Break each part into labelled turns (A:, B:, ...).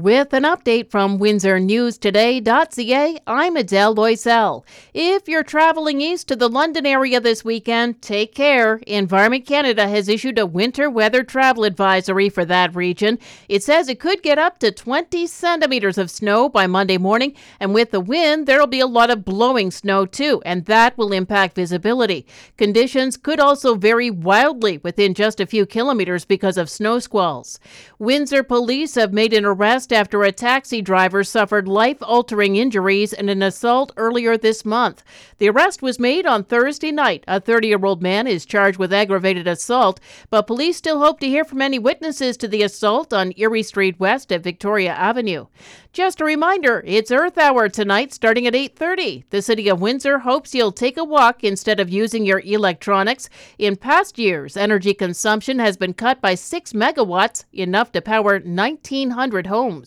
A: With an update from WindsorNewsToday.ca, I'm Adele Loisel. If you're traveling east to the London area this weekend, take care. Environment Canada has issued a winter weather travel advisory for that region. It says it could get up to 20 centimeters of snow by Monday morning, and with the wind, there'll be a lot of blowing snow too, and that will impact visibility. Conditions could also vary wildly within just a few kilometers because of snow squalls. Windsor police have made an arrest arrest after a taxi driver suffered life altering injuries in an assault earlier this month. The arrest was made on Thursday night. A 30 year old man is charged with aggravated assault, but police still hope to hear from any witnesses to the assault on Erie Street West at Victoria Avenue. Just a reminder, it's Earth Hour tonight starting at 8:30. The city of Windsor hopes you'll take a walk instead of using your electronics. In past years, energy consumption has been cut by 6 megawatts, enough to power 1900 homes.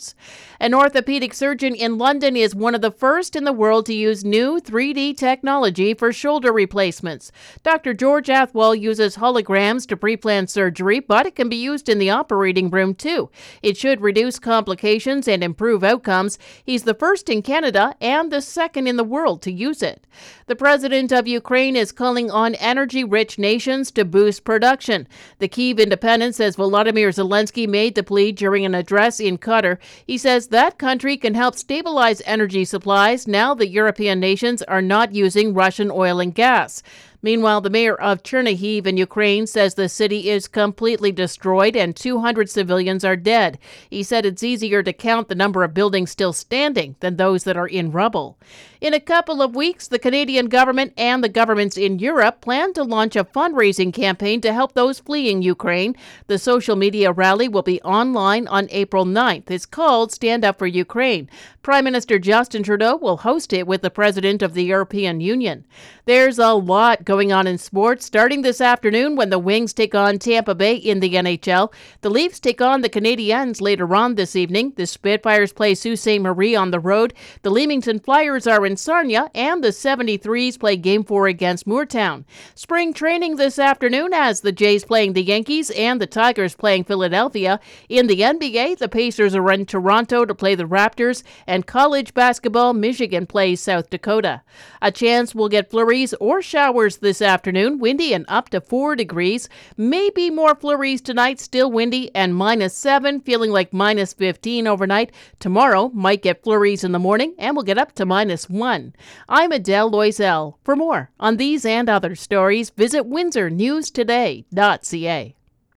A: An orthopedic surgeon in London is one of the first in the world to use new 3D technology for shoulder replacements. Dr. George Athwal uses holograms to pre-plan surgery, but it can be used in the operating room too. It should reduce complications and improve outcomes. He's the first in Canada and the second in the world to use it. The president of Ukraine is calling on energy rich nations to boost production. The Kyiv Independent says Volodymyr Zelensky made the plea during an address in Qatar. He says that country can help stabilize energy supplies now that European nations are not using Russian oil and gas. Meanwhile, the mayor of Chernihiv in Ukraine says the city is completely destroyed and 200 civilians are dead. He said it's easier to count the number of buildings still standing than those that are in rubble. In a couple of weeks, the Canadian government and the governments in Europe plan to launch a fundraising campaign to help those fleeing Ukraine. The social media rally will be online on April 9th. It's called Stand Up for Ukraine. Prime Minister Justin Trudeau will host it with the President of the European Union. There's a lot going on in sports, starting this afternoon when the Wings take on Tampa Bay in the NHL. The Leafs take on the Canadiens later on this evening. The Spitfires play Sault Ste. Marie on the road. The Leamington Flyers are in Sarnia, and the 73s play Game 4 against Mooretown. Spring training this afternoon as the Jays playing the Yankees and the Tigers playing Philadelphia. In the NBA, the Pacers are in Toronto to play the Raptors, and college basketball, Michigan plays South Dakota. A chance we'll get flurries or showers this afternoon, windy and up to 4 degrees. Maybe more flurries tonight, still windy and minus 7, feeling like minus 15 overnight. Tomorrow might get flurries in the morning and we'll get up to minus 1. I'm Adele Loisel. For more on these and other stories, visit windsornewstoday.ca.